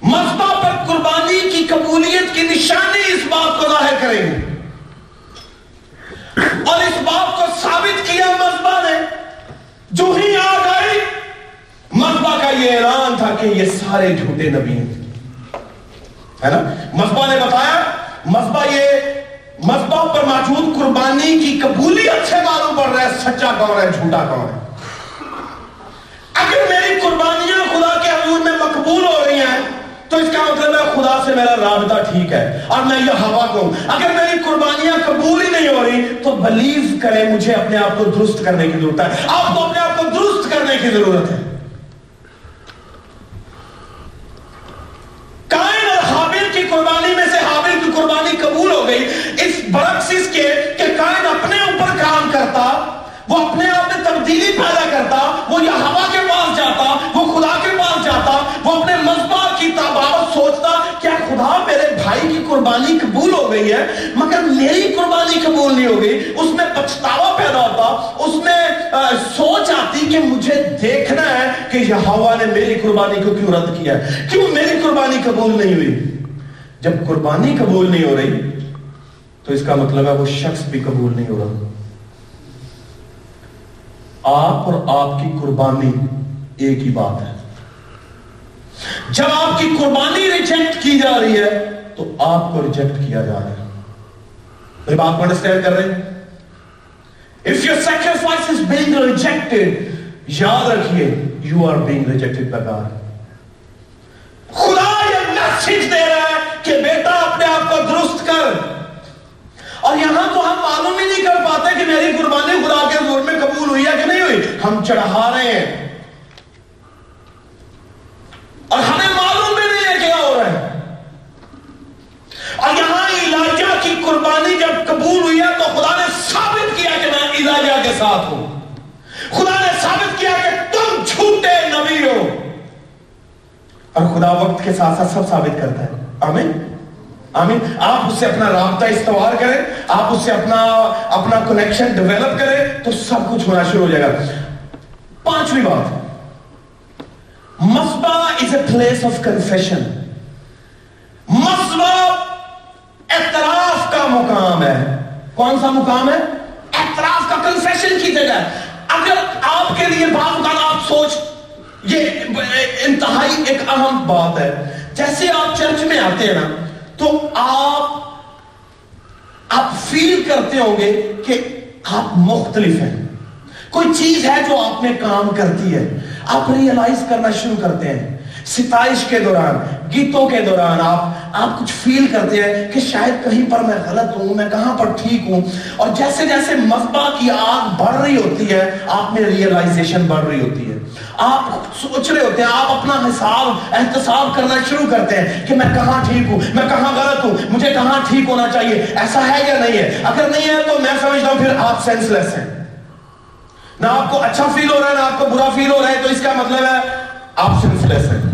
مذہبہ پر قربانی کی قبولیت کی نشانی اس بات کو ظاہر کرے گی اور اس بات کو ثابت کیا مذہبہ نے۔ جو ہی آ گئی مذہبہ کا یہ اعلان تھا کہ یہ سارے جھوٹے نبی ہیں۔ ہے نا؟ مذہبہ نے بتایا مذہبہ یہ مذہبہ پر موجود قربانی کی قبولیت سے معلوم پڑ رہا ہے، سچا کون ہے، جھوٹا کون ہے۔ اگر میری قربانیاں خدا کے حضور میں مقبول ہو رہی ہیں، تو اس کا مطلب ہے خدا سے میرا رابطہ ٹھیک ہے۔ اور میں یہ ہوا کو اگر میری قربانیاں قبول ہی نہیں ہو رہی، تو بلیو کرے مجھے اپنے آپ کو درست کرنے کی ضرورت ہے۔ آپ کو اپنے آپ کو درست کرنے کی ضرورت ہے۔ کائن اور حابل کی قربانی میں سے حابل کی قربانی قبول ہو گئی۔ اس برعکس اس کے کہ کائن اپنے اوپر کام کرتا وہ اپنے آپ میں تبدیلی پیدا کرتا، وہ یہ ہوا کے پاس جاتا، وہ خدا کے پاس جاتا، وہ اپنے مذبح کی تابعت سوچتا کیا خدا میرے بھائی کی قربانی قبول ہو گئی ہے؟ مگر میری قربانی قبول نہیں ہو گئی اس میں پچھتاوا پیدا ہوتا، اس میں سوچ آتی کہ مجھے دیکھنا ہے کہ یہ ہوا نے میری قربانی کو کیوں رد کیا ہے؟ کیوں میری قربانی قبول نہیں ہوئی؟ جب قربانی قبول نہیں ہو رہی، تو اس کا مطلب ہے وہ شخص بھی قبول نہیں ہو رہا۔ آپ اور آپ کی قربانی ایک ہی بات ہے۔ جب آپ کی قربانی ریجیکٹ کی جا رہی ہے تو آپ کو ریجیکٹ کیا جا رہا ہے۔ میری بات کو انڈرسٹینڈ کر رہے ہیں؟ If your sacrifice is being rejected, یاد رکھیے you are being rejected by God. خدا یہ میسج دے رہا ہے کہ بیٹا اپنے آپ کو درست کر۔ اور یہاں تو ہم معلوم ہی نہیں میری قربانی خدا کے حضور میں قبول ہوئی ہے کہ نہیں ہوئی؟ ہم چڑھا رہے ہیں۔ اور ہمیں معلوم بھی نہیں ہے کیا ہو رہا ہے۔ اور یہاں علاجہ کی قربانی جب قبول ہوئی ہے تو خدا نے ثابت کیا کہ میں علاجہ کے ساتھ ہوں۔ خدا نے ثابت کیا کہ تم جھوٹے نبی ہو۔ اور خدا وقت کے ساتھ ساتھ سب ثابت کرتا ہے۔ آمین۔ آمین. آپ اس سے اپنا رابطہ استوار کریں، آپ اس سے اپنا اپنا کنیکشن ڈیولپ کریں، تو سب کچھ ہونا شروع ہو جائے گا. پانچویں بات. Mizpah is a place of confession Mizpah اعتراف کا مقام ہے. کون سا مقام ہے؟ اعتراف کا کنفیشن کی جگہ اگر آپ کے لیے بعض اوقات آپ سوچ یہ انتہائی ایک اہم بات ہے. جیسے آپ چرچ میں آتے ہیں نا تو آپ آپ فیل کرتے ہوں گے کہ آپ مختلف ہیں۔ کوئی چیز ہے جو آپ میں کام کرتی ہے۔ آپ ریئلائز کرنا شروع کرتے ہیں۔ ستائش کے دوران، گیتوں کے دوران آپ آپ کچھ فیل کرتے ہیں کہ شاید کہیں پر میں غلط ہوں، میں کہاں پر ٹھیک ہوں؟ اور جیسے جیسے مذبح کی آگ بڑھ رہی ہوتی ہے، آپ میں ریئلائزیشن بڑھ رہی ہوتی ہے۔ آپ سوچ رہے ہوتے ہیں، آپ اپنا حساب، احتساب کرنا شروع کرتے ہیں کہ میں کہاں ٹھیک ہوں، میں کہاں غلط ہوں، مجھے کہاں ٹھیک ہونا چاہیے، ایسا ہے یا نہیں ہے؟ اگر نہیں ہے تو میں سمجھتا ہوں پھر آپ سینس لیس ہیں۔ نہ آپ کو اچھا فیل ہو رہا ہے، نہ آپ کو برا فیل ہو رہا ہے، تو اس کا مطلب ہے آپ سینس لیس ہیں۔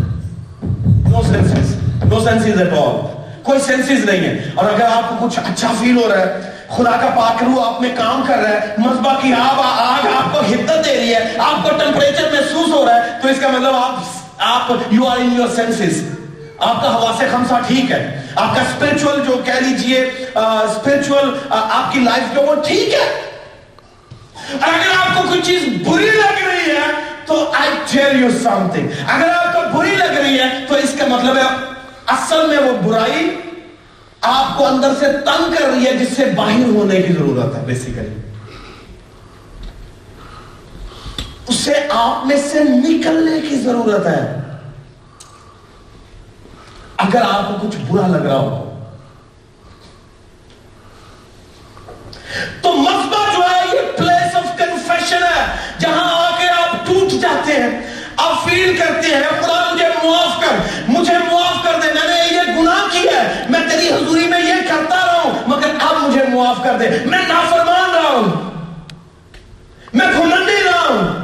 نو سینسز ایٹ آل کوئی سینسز نہیں ہے۔ اور اگر آپ کو کچھ اچھا فیل ہو رہا ہے، خدا کا پاک روح آپ میں کام کر رہا ہے مذبح کی آگ آگ آپ کو حدت دے رہی ہے، آپ کو ٹمپریچر محسوس ہو رہا ہے، تو اس کا مطلب آپ آپ you are in your senses آپ کا حواس خمسہ ٹھیک ہے۔ آپ کا اسپرچول جو کہہ لیجیے اسپرچول آپ کی لائف جو وہ ٹھیک ہے۔ اگر آپ کو کوئی چیز بری لگ رہی ہے، تو I tell you something اگر آپ کو بری لگ رہی ہے، تو اس کا مطلب ہے اصل میں وہ برائی آپ کو اندر سے تنگ کر رہی ہے، جس سے باہر ہونے کی ضرورت ہے بیسیکلی اسے آپ میں سے نکلنے کی ضرورت ہے۔ اگر آپ کو کچھ برا لگ رہا ہو، تو مذبح جو ہے، یہ پلیس آف کنفیشن ہے، جہاں آ کے آپ ٹوٹ جاتے ہیں۔ آپ فیل کرتے ہیں خدا مجھے معاف کر، مجھے معاف کر دے، میں نے یہ گناہ کی ہے، میں تیری حضوری میں یہ کرتا رہا ہوں، مگر اب مجھے معاف کر دے۔ میں نافرمان رہا ہوں۔ میں گھمنڈی رہا ہوں۔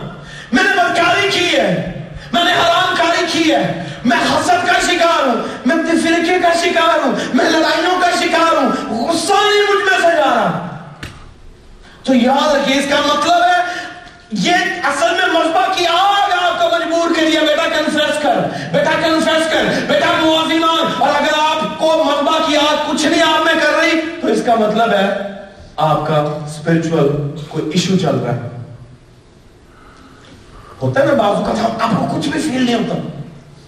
میں نے بدکاری کی ہے۔ میں نے حرام کاری کی ہے۔ میں حسد کا شکار ہوں۔ میں تفرقے کا شکار ہوں۔ میں لڑائیوں کا شکار ہوں۔ غصہ نہیں مجھ میں سے جا رہا۔ تو یاد رکھیے، اس کا مطلب ہے، یہ اصل میں مذبح کی آگ آپ کو مجبور کے لیے بیٹا کنفیس کر، بیٹا کنفیس کر، بیٹا معافی مانگ۔ اور اگر آپ کو مذبح کی آگ کچھ نہیں آپ میں کر رہی، تو اس کا مطلب ہے آپ کا اسپرچل کوئی ایشو چل رہا ہے۔ ہوتا ہے نا بعض اوقات آپ کو کچھ بھی فیل نہیں ہوتا۔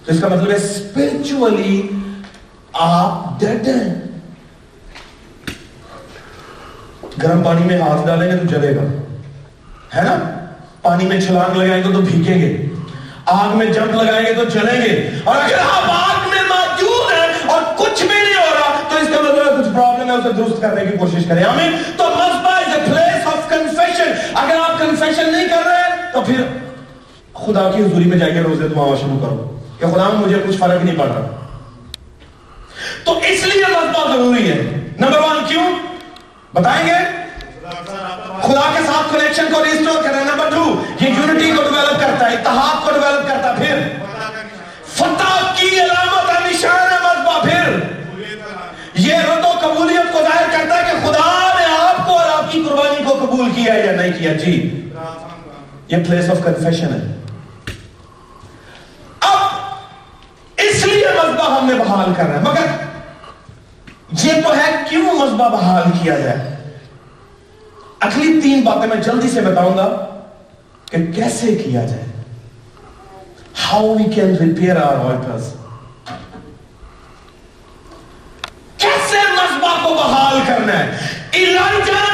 تو اس کا مطلب ہے اسپرچولی آپ ڈیڈ ہیں۔ گرم پانی میں ہاتھ ڈالیں گے تو جلے گا۔ ہے نا؟ پانی میں چھلانگ لگائیں گے تو بھیگیں گے۔ آگ میں جمپ لگائیں گے تو جلیں گے۔ اور اگر آپ آگ میں موجود ہیں اور کچھ بھی نہیں ہو رہا، تو اس کا مطلب کچھ پرابلم ہے، اسے درست کرنے کی کوشش کریں۔ آمین؟ تو مذبح is a place of confession اگر آپ کنفیشن نہیں کر رہے تو پھر خدا کی حضوری میں جا کے روزے دعا شروع کرو کہ خدا مجھے کچھ فرق نہیں پڑ رہا۔ تو اس لیے مذبح ضروری ہے۔ نمبر ون کیوں؟ بتائیں گے؟ خدا کے ساتھ کنیکشن کو ریسٹور کرنا نمبر ٹو یہ یونٹی کو ڈیولپ کرتا ہے، اتحاد کو ڈیولپ کرتا ہے، پھر فتح کی علامت ہے نشان ہے مذبح پھر یہ رد و قبولیت کو ظاہر کرتا ہے کہ خدا نے آپ کو اور آپ کی قربانی کو قبول کیا یا نہیں کیا۔ جی یہ پلیس آف کنفیشن ہے۔ اب اس لیے مذبح کام میں بحال کر رہا ہے مگر یہ تو ہے، کیوں مذبح بحال کیا جائے؟ اگلی تین باتیں میں جلدی سے بتاؤں گا کہ کیسے کیا جائے۔ How we can repair our altars کیسے مذبح کو بحال کرنا ہے؟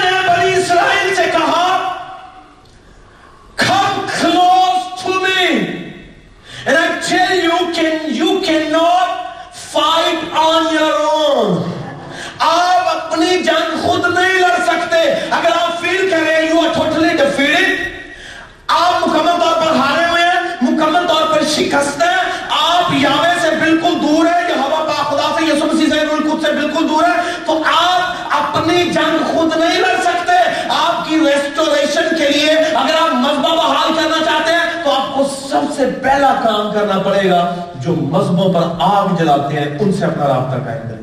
نے بنی اسرائیل سے کہا، come close to me. And I tell you can you cannot fight on آپ اپنی جنگ خود نہیں لڑ سکتے۔ اگر آپ فیل کریں you are totally defeated آپ مکمل طور پر ہارے ہوئے ہیں، مکمل طور پر شکست ہیں، آپ یاوے سے بالکل دور ہیں یہ ہوا پاک خدا سے یسو مسیح سے، روح القدس سے بالکل دور ہے تو آپ اپنی جنگ خود نہیں لڑ سکتے۔ آپ کی ریسٹوریشن کے لیے اگر آپ مذبح بحال کرنا چاہتے ہیں، تو آپ کو سب سے پہلا کام کرنا پڑے گا، جو مذہبوں پر آگ جلاتے ہیں، ان سے اپنا رابطہ قائم کریں۔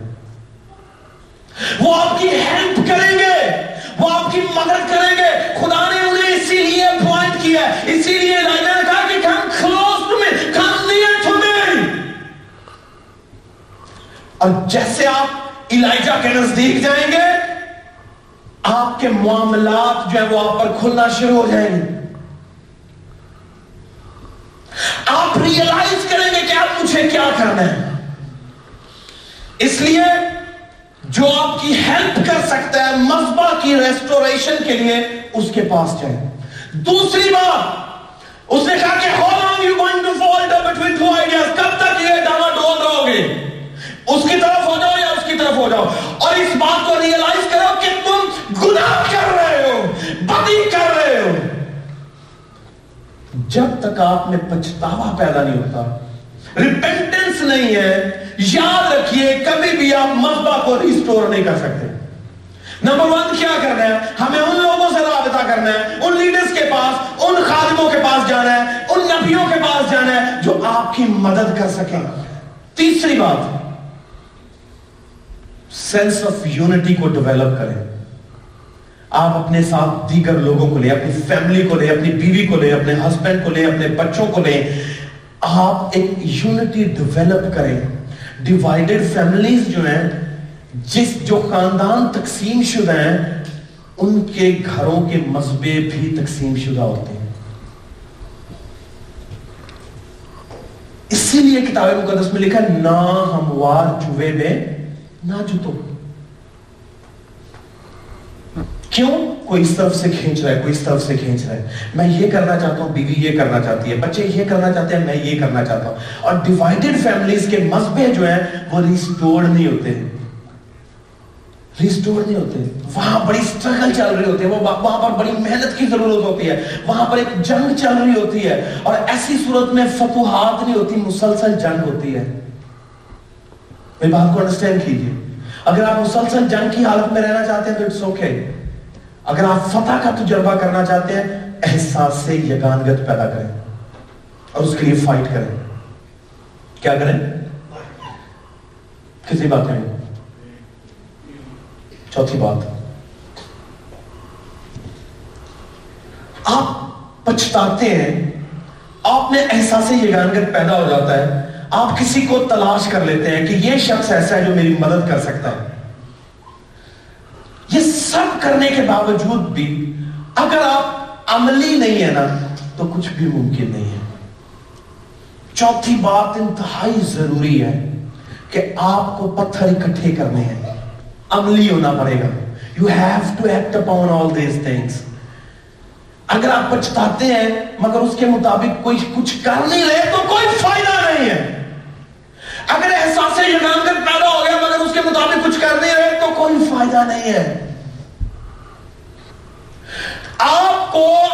وہ آپ کی ہیلپ کریں گے۔ وہ آپ کی مدد کریں گے۔ خدا نے انہیں اسی لیے اپوائنٹ کیا ہے۔ اسی لیے نے کہا کہ come close to me come near to me اور جیسے آپ الائجہ کے نزدیک جائیں گے، آپ کے معاملات جو ہیں وہ آپ پر کھلنا شروع ہو جائیں گے۔ آپ ریئلائز کریں گے کہ اب مجھے کیا کرنا ہے۔ اس لیے جو آپ کی ہیلپ کر سکتا ہے مذبح کی ریسٹوریشن کے لیے، اس کے پاس جائیں دوسری بات، اس نے کہا کہ how long you going to fall between two ideas کب تک یہ ڈاما ڈول رہو گے؟ اس کی طرف ہو جاؤ یا اس کی طرف ہو جاؤ؟ اور اس بات کو ریئلائز کرو کہ تم گناہ کر رہے ہو، بدی کر رہے ہو۔ جب تک آپ میں پچھتاوا پیدا نہیں ہوتا ریپینٹنس نہیں ہے. یاد رکھیے، کبھی بھی آپ مذبح کو ریسٹور نہیں کر سکتے۔ نمبر ون کیا کرنا ہے؟ ہمیں ان لوگوں سے رابطہ کرنا ہے، ان لیڈرز کے پاس، ان خادموں کے پاس جانا ہے، ان نبیوں کے پاس جانا ہے جو آپ کی مدد کر سکیں۔ تیسری بات سینس آف یونٹی کو ڈیولپ کریں۔ آپ اپنے ساتھ دیگر لوگوں کو لیں، اپنی فیملی کو لیں، اپنی بیوی کو لیں، اپنے ہسبینڈ کو لیں، اپنے بچوں کو لیں۔ آپ ایک یونٹی ڈیولپ کریں۔ ڈیوائیڈڈ فیملیز جو ہیں، جس جو خاندان تقسیم شدہ ہیں، ان کے گھروں کے مذبے بھی تقسیم شدہ ہوتے ہیں۔ اسی لیے کتاب مقدس میں لکھا نہ ہموار جوے میں، نہ جتو کیوں کوئی اس طرف سے کھینچ رہا ہے، کوئی اس طرف سے کھینچ رہا ہے؟ میں یہ کرنا چاہتا ہوں، بیوی یہ کرنا چاہتی ہے، بچے یہ کرنا چاہتے ہیں، میں یہ کرنا چاہتا ہوں۔ اور ڈیوائیڈڈ فیملیز کے مذبے جو ہیں، وہ ریسٹورڈ نہیں ہوتے۔ ریسٹور نہیں ہوتے۔ وہاں بڑی سٹرگل چل رہی ہوتی ہے وہاں پر بڑی محنت کی ضرورت ہوتی ہے، وہاں پر ایک جنگ چل رہی ہوتی ہے، اور ایسی صورت میں فتوحات نہیں ہوتی، مسلسل جنگ ہوتی ہے۔ میری بات کو انڈرسٹینڈ کیجیے۔ اگر آپ مسلسل جنگ کی حالت میں رہنا چاہتے ہیں تو اٹس اوکے okay. اگر آپ فتح کا تجربہ کرنا چاہتے ہیں، احساس سے یگانگت پیدا کریں اور اس کے لیے فائٹ کریں۔ کیا کریں؟ کسی بات کریں؟ چوتھی بات۔ آپ پچھتاتے ہیں، آپ میں احساس یگانگت پیدا ہو جاتا ہے، آپ کسی کو تلاش کر لیتے ہیں کہ یہ شخص ایسا ہے جو میری مدد کر سکتا ہے۔ یہ سب کرنے کے باوجود بھی اگر آپ عملی نہیں ہے نا، تو کچھ بھی ممکن نہیں ہے۔ چوتھی بات انتہائی ضروری ہے کہ آپ کو پتھر اکٹھے کرنے ہیں۔ عملی ہونا پڑے گا۔ You have to act upon all these things اگر آپ پچھتاتے ہیں، مگر اس کے مطابق کوئی کچھ کر نہیں رہے، تو کوئی فائدہ نہیں ہے۔ اگر احساس یگانگت پیدا ہو گیا، مگر اس کے مطابق کچھ کر نہیں رہے کوئی فائدہ نہیں ہے؟ آپ کو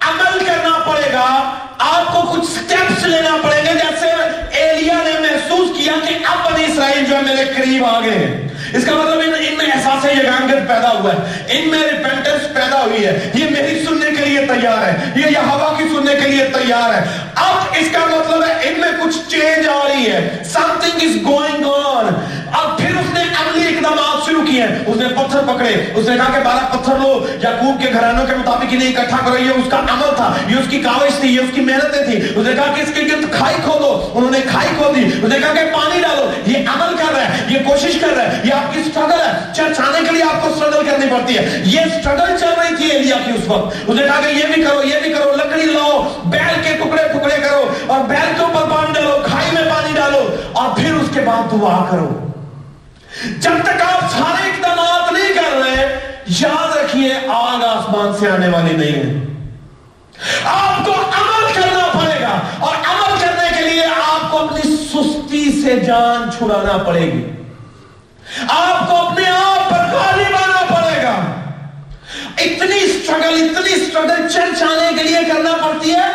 عمل کرنا پڑے گا، آپ کو کچھ سٹیپس لینا پڑے گا جیسے ایلیا نے محسوس کیا کہ اب بنی اسرائیل جو ہے میرے قریب آ گئے۔ ہیں اس کا مطلب ان ان میں احساس یگانگت پیدا ہوا ہے۔ ان میں ریپینٹنس پیدا ہوئی ہے۔ یہ میری سننے کے لیے تیار ہے۔ یہ یہ ہوا کی سننے کے لیے تیار ہے۔ اب اس کا مطلب ہے ان میں کچھ چینج آ رہی ہے۔ Some thing is going on اب پھر اس نے عملی اقدامات شروع کیے ہیں اس نے پتھر پکڑے۔ اس نے کہا کہ بارہ پتھر لو۔ یعقوب کے گھرانوں کے مطابق انہیں اکٹھا کرو۔ یہ اس کا عمل تھا۔ یہ اس کی کاوش تھی۔ یہ اس کی محنتیں تھی اس نے کہا کہ اس کے گرد کھائی کھودو۔ انہوں نے کھائی کھود دی اس نے کہا کہ پانی ڈالو۔ یہ عمل کر رہا ہے۔ یہ کوشش کر رہا ہے۔ یہ آپ کی سٹرگل ہے۔ چرچ آنے کے لیے آپ کو سٹرگل کرنی پڑتی ہے۔ یہ سٹرگل چل رہی تھی ایلیا کی اس وقت۔ اس نے کہا کہ یہ بھی کرو، یہ بھی کرو۔ لکڑی لاؤ، بیل کے ٹکڑے ٹکڑے کرو اور بیل کے اوپر پانی ڈالو، کھائی میں پانی ڈالو اور پھر اس کے بعد دعا کرو۔ جب تک آپ سارے اقدامات نہیں کر رہے، یاد رکھیے، آگ آسمان سے آنے والی نہیں ہے۔ آپ کو عمل کرنا پڑے گا، اور عمل کرنے کے لیے آپ کو اپنی سستی سے جان چھڑانا پڑے گی۔ آپ کو اپنے آپ پر غالب آنا پڑے گا۔ اتنی سٹرگل اتنی سٹرگل چرچ آنے کے لیے کرنا پڑتی ہے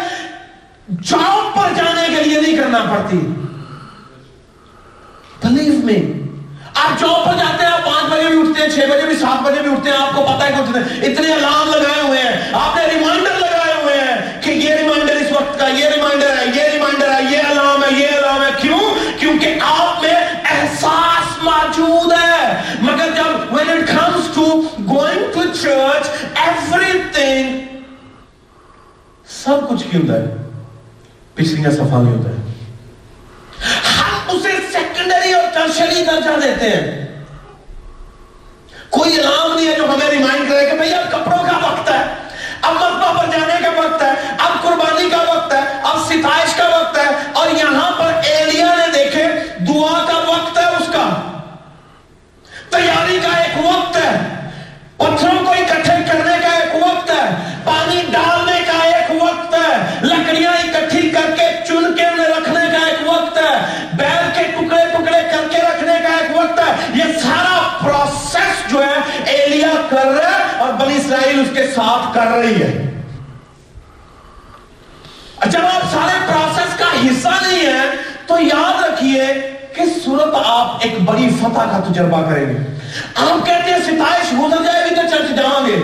جاب پر جانے کے لیے نہیں کرنا پڑتی۔ بلیو میں آپ جاب پر جاتے ہیں، آپ پانچ بجے بھی اٹھتے ہیں، چھ بجے بھی، سات بجے بھی اٹھتے ہیں، آپ کو پتا ہے کہ اتنے الارم لگائے ہوئے ہیں۔ آپ نے ریمائنڈر لگائے ہوئے ہیں کہ یہ ریمائنڈر اس وقت کا، یہ ریمائنڈر ہے، یہ ریمائنڈر ہے، یہ الارم ہے، یہ الارم ہے۔ کیوں؟ کیونکہ آپ میں احساس موجود ہے۔ مگر جب when it comes to going to church everything سب کچھ کیوں ہوتا ہے۔ پچھلیاں صفا نہیں ہوتا ہے۔ ہم اسے سیکنڈری ٹرشری درجہ دیتے ہیں۔ کوئی الارم نہیں ہے جو ہمیں ریمائنڈ کرے کہ بھئی اب کپڑوں کا وقت ہے، اب مذبح پر جانے کا وقت ہے، اب قربانی کا وقت ہے، اب ستائش کا وقت ہے۔ اور یہاں پر ایلیا نے دیکھے دعا کا وقت ہے اس کا۔ تیاری کا ایک وقت ہے۔ پتھروں کو اکٹھے کرنے کا ایک وقت ہے۔ پانی کر رہا ہے اور بنی اسرائیل اس کے ساتھ کر رہی ہے۔ جب آپ سارے پروسیس کا حصہ نہیں ہے تو یاد رکھیے کہ صورت آپ ایک بڑی فتح کا تجربہ کریں گے۔ آپ کہتے ہیں، ستائش گزر جائے گی تو چرچ جائیں گے۔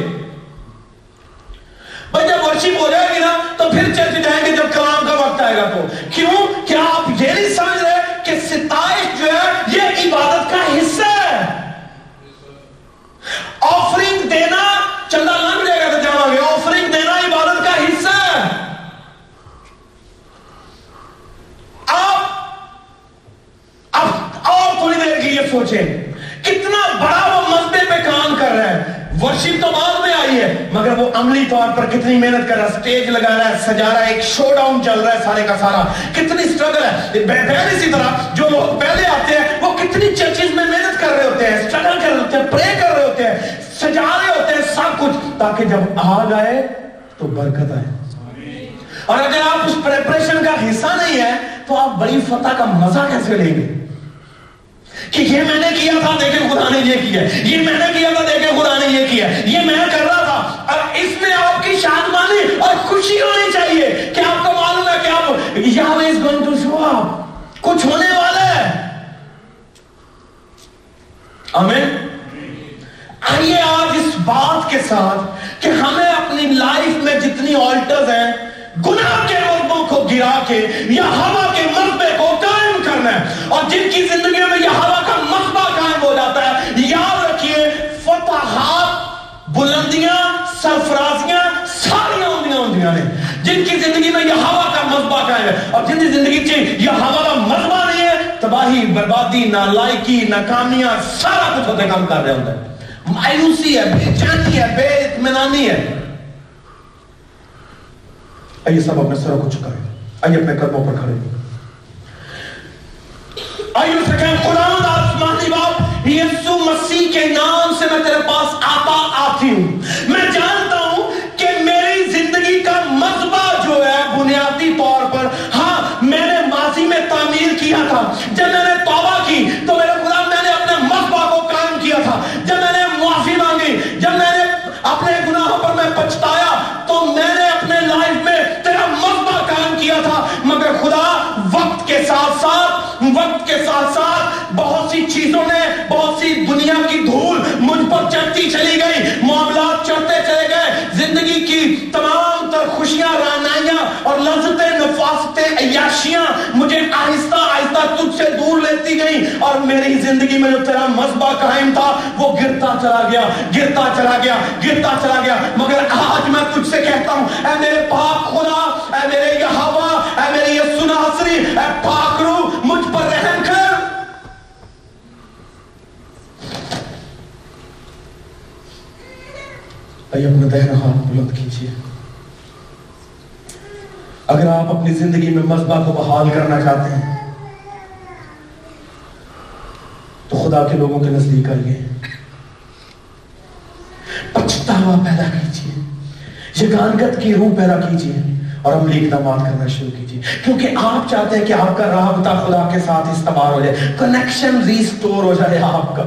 بھائی، جب ورشپ ہو جائے گی نا، تو پھر چرچ جائیں گے جب کلام کا وقت آئے گا تو۔ کیوں؟ کیا آپ یہ نہیں سمجھ رہے کہ ستائش جو ہے یہ عبادت کا حصہ ہے آفرنگ دینا چندہ لگ جائے گا تو جانا گے آفرنگ دینا عبادت کا حصہ ہے۔ آپ اب اور تھوڑی دیر کے لیے سوچیں۔ کتنا بڑا وہ مسئلے پہ کام کر رہا ہے۔ ورشپ تو بعد میں آئی ہے، مگر وہ عملی طور پر کتنی محنت کر رہا ہے، سٹیج لگا رہا ہے، سجا رہا ہے، ایک شو ڈاؤن چل رہا ہے سارے کا سارا۔ کتنی سٹرگل ہے۔ بہن اسی طرح جو لوگ پہلے آتے ہیں، وہ کتنی چرچز میں محنت کر رہے ہوتے ہیں سٹرگل کر رہے ہوتے ہیں پرے کر رہے ہوتے ہیں، سجا رہے ہوتے ہیں، سب کچھ، تاکہ جب آگ آئے تو برکت آئے۔ اور اگر آپ اس پریپریشن کا حصہ نہیں ہے تو آپ بڑی فتح کا مزہ کیسے لیں گے؟ کہ یہ میں نے کیا تھا دیکھیں خدا نے یہ کیا یہ میں نے کیا تھا دیکھیں خدا نے یہ کیا یہ میں کر رہا تھا۔ اور اس میں آپ کی شادمانی اور خوشی ہونی چاہیے۔ کہ آپ کو معلوم ہے کہ آپ یہاں از گوئنگ ٹو شو اپ کچھ ہونے والا ہے آمین۔ آئیے آج اس بات کے ساتھ کہ ہمیں اپنی لائف میں جتنی آلٹرز ہیں، گناہ کے مربوں کو گرا کے یا ہوا کے قائم کرنا ہے اور جن کی زندگیوں میں یہ ہوا کا مربع قائم ہو جاتا ہے، یاد رکھیے، فتحات، بلندیاں، سرفرازیاں ساریاں ہوندیاں ہوندیاں نے جن کی زندگی میں یہ ہوا کا مربع قائم ہے، اور جن کی زندگی سے یہ ہوا کا مربع نہیں ہے، تباہی، بربادی، نالائکی، ناکامیاں، سارا کچھ ہوتے کام کر رہے ہوتا ہے مایوسی ہے، بے چینی ہے، بے اطمینانی ہے۔ آئیے سب اپنے سروں کو چکائیں آئیے اپنے قدموں پر کھڑے۔ آئیے خداوند آسمانی باپ مسیح کے نام سے میں تیرے پاس آتا آتی ہوں۔ میں جانتا ہوں کہ میری زندگی کا مذبح جو ہے بنیادی طور پر وقت کے ساتھ ساتھ بہت سی چیزوں نے بہت سی دنیا کی دھول مجھ پر چڑھتی چلی گئی۔ معاملات چڑھتے چلے گئے۔ زندگی کی تمام تر خوشیاں، رانائیاں اور لذتیں، نفاستیں، عیاشیاں مجھے آہستہ آہستہ تجھ سے دور لیتی گئی اور میری زندگی میں جو تیرا مذبح قائم تھا، وہ گرتا چلا گیا، گرتا چلا گیا، گرتا چلا گیا۔ مگر آج میں تجھ سے کہتا ہوں، اے میرے پاک خدا، اے میرے یہ اے میرے یہ سناسری اے پاک روح مجھ پر رحم کر۔ آئیے اپنا دہنا ہاتھ بلند کیجیے۔ اگر آپ اپنی زندگی میں مذبح کو بحال کرنا چاہتے ہیں، تو خدا کے لوگوں کے نزدیک آئیے۔ پچھتاوا پیدا کیجیے۔ یگانگت کی روح پیدا کیجیے۔ اور عملی اقدامات کرنا شروع کیجیے کیونکہ آپ چاہتے ہیں کہ آپ کا رابطہ خدا کے ساتھ استعمال ہو جائے کنیکشن ریسٹور ہو جائے آپ کا۔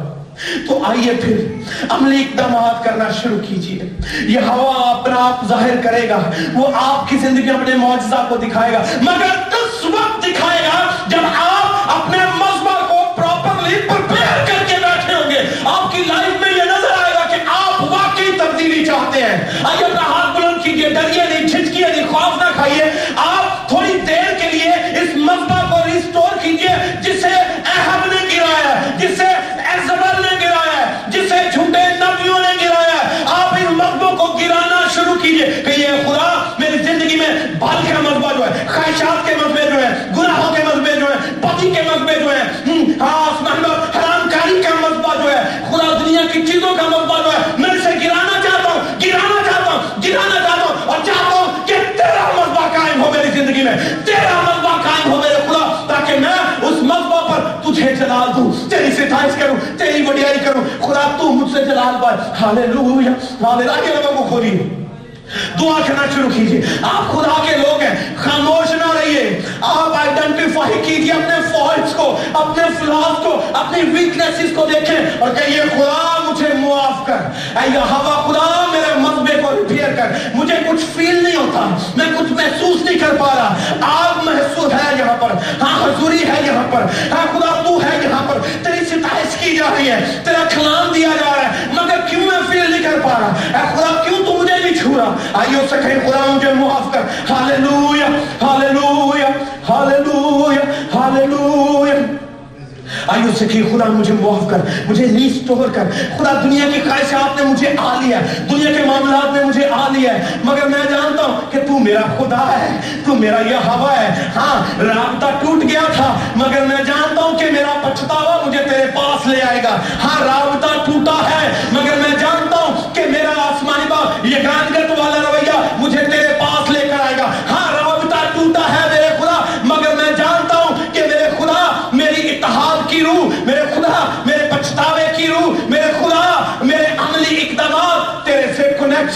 تو آئیے پھر عملی اقدامات کرنا شروع کیجیے یہ ہوا اپنا آپ ظاہر کرے گا، وہ آپ کی زندگی اپنے معجزہ کو دکھائے گا۔ مگر اس وقت دکھائے گا جب آپ اپنے مذبح کو پراپرلی پرپیئر کر کے بیٹھے ہوں گے۔ آپ کی لائف میں یہ نظر آئے گا کہ آپ واقعی تبدیلی چاہتے ہیں۔ آئیے اپنا ہاتھ بلند کیجیے ڈریے نہیں جھجکیے ہے تیرا مذبح قائم ہو میرے خدا، تاکہ میں اس مذبح پر تجھے جلال دوں، تیری ستائش کروں، تیری وڈیائی کروں۔ خدا، تو مجھ سے جلال پائے۔ ہاللویا ہاللویا آگے لوگوں کو کھولیے دعا کرنا شروع کیجیے آپ خدا کے لوگ ہیں، خاموش نہ رہیے۔ آپ آئیڈینٹیفائی کیجیے اپنے فالٹس کو، اپنے فلاس کو، اپنی ویکنیسز کو دیکھیں اور کہیے، خدا مجھے معاف کر۔ اے ہوا خدا، میرے مذبے کو ریپیئر کر۔ مجھے کچھ فیل نہیں ہوتا، میں کچھ محسوس نہیں کر پا رہا۔ آگ محسوس ہے یہاں پر۔ ہاں حضوری ہے یہاں پر۔ ہاں خدا تو ہے یہاں پر۔ تیری ستائش کی جا رہی ہے، تیرا کلام دیا جا رہا ہے، مگر کیوں میں فیل نہیں کر پا رہا؟ اے خدا، کیوں تو مجھے نہیں چھو رہا؟ آئیو سکھیں سے کہیں خدا معاف کر ہاللویا ہاللویا ہاللویا آئیے اس سے کہ خدا مجھے معاف کر، مجھے ریسٹور کر۔ خدا دنیا کی خواہشات نے مجھے آ لیا ہے، دنیا کے معاملات میں مجھے آ لیا ہے۔ مگر میں جانتا ہوں کہ تو میرا خدا ہے، تو میرا یہ ہوا ہے۔ ہاں رابطہ ٹوٹ گیا تھا، مگر میں جانتا ہوں کہ میرا پچھتاوا مجھے تیرے پاس لے آئے گا۔ ہاں رابطہ ٹوٹا ہے، مگر میں جانتا ہوں کہ میرا آسمانی باپ یہ گانگت والا رویہ مجھے تیرے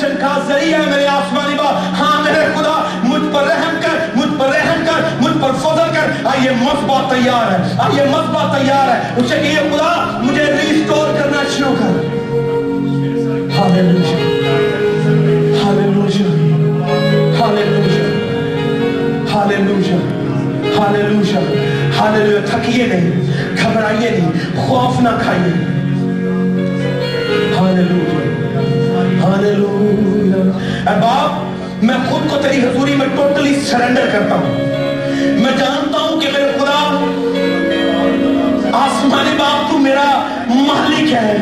سے کا ذریعہ ہے میرے آسمانی باپ ہاں میرے خدا، مجھ پر رحم کر، مجھ پر رحم کر، مجھ پر فضل کر۔ آئیے مذبح تیار ہے، آئیے مذبح تیار ہے۔ اسے کہ یہ خدا، مجھے ریسٹور کرنا شروع کر۔ Hallelujah hallelujah hallelujah hallelujah hallelujah hallelujah تھکیے نہیں، گھبرائیے نہیں، خوف نہ کھائیے۔ ہاللویا اے باپ میں خود کو تیری حضوری میں ٹوٹلی سرنڈر کرتا ہوں میں جانتا ہوں کہ میرے خدا آسمانی باپ تو میرا مالک ہے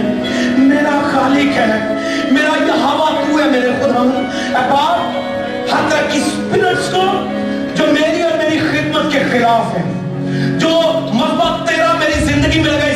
میرا خالق ہے میرا یہ ہوا تو ہے میرے خدا اے باپ ہر طرح کی سپرٹس کو جو میری اور میری خدمت کے خلاف ہے جو مثبت تیرا میری زندگی میں لگا